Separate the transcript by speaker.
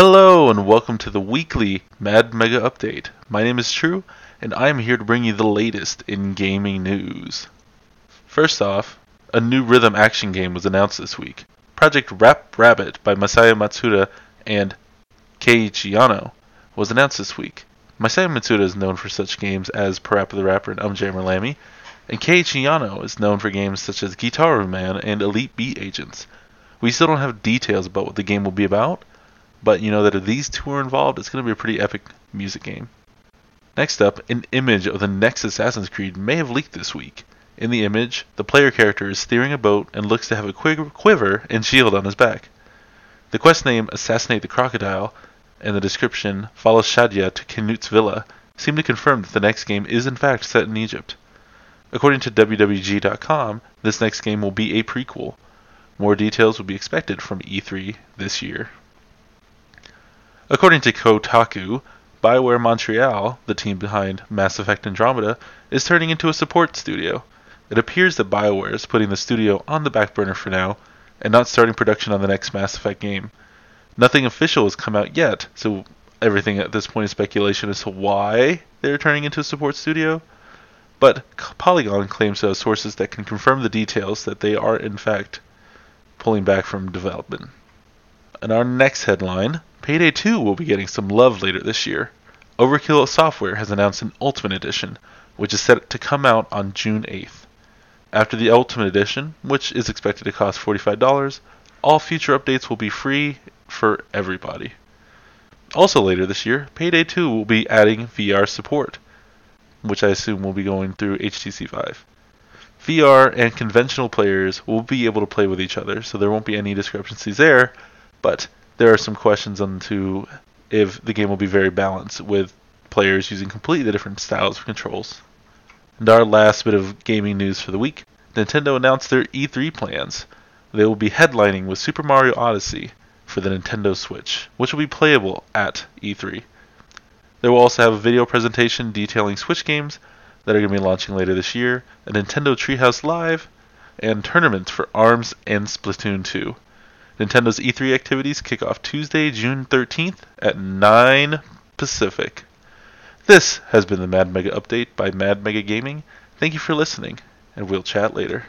Speaker 1: Hello and welcome to the weekly Mad Mega Update. My name is True, and I am here to bring you the latest in gaming news. First off, a new rhythm action game was announced this week. Project Rap Rabbit by Masaya Matsuda and Keiichi Yano was announced this week. Masaya Matsuda is known for such games as Parappa the Rapper and Umjammer Lammy, and Keiichi Yano is known for games such as Gitaroo Man and Elite Beat Agents. We still don't have details about what the game will be about, but you know that if these two are involved, it's going to be a pretty epic music game. Next up, an image of the next Assassin's Creed may have leaked this week. In the image, the player character is steering a boat and looks to have a quiver and shield on his back. The quest name Assassinate the Crocodile and the description Follow Shadia to Canute's villa seem to confirm that the next game is in fact set in Egypt. According to WWG.com, this next game will be a prequel. More details will be expected from E3 this year. According to Kotaku, BioWare Montreal, the team behind Mass Effect Andromeda, is turning into a support studio. It appears that BioWare is putting the studio on the back burner for now and not starting production on the next Mass Effect game. Nothing official has come out yet, so everything at this point is speculation as to why they're turning into a support studio. But Polygon claims to have sources that can confirm the details that they are in fact pulling back from development. And our next headline Payday 2 will be getting some love later this year. Overkill Software has announced an Ultimate Edition, which is set to come out on June 8th. After the Ultimate Edition, which is expected to cost $45, all future updates will be free for everybody. Also later this year, Payday 2 will be adding VR support, which I assume will be going through HTC Vive. VR and conventional players will be able to play with each other, so there won't be any discrepancies there, but there are some questions on to if the game will be very balanced with players using completely different styles of controls. And our last bit of gaming news for the week Nintendo announced their E3 plans. They will be headlining with Super Mario Odyssey for the Nintendo Switch, which will be playable at E3. They will also have a video presentation detailing Switch games that are going to be launching later this year, a Nintendo Treehouse Live, and tournaments for ARMS and Splatoon 2. Nintendo's E3 activities kick off Tuesday, June 13th at 9 Pacific. This has been the Mad Mega Update by Mad Mega Gaming. Thank you for listening, and we'll chat later.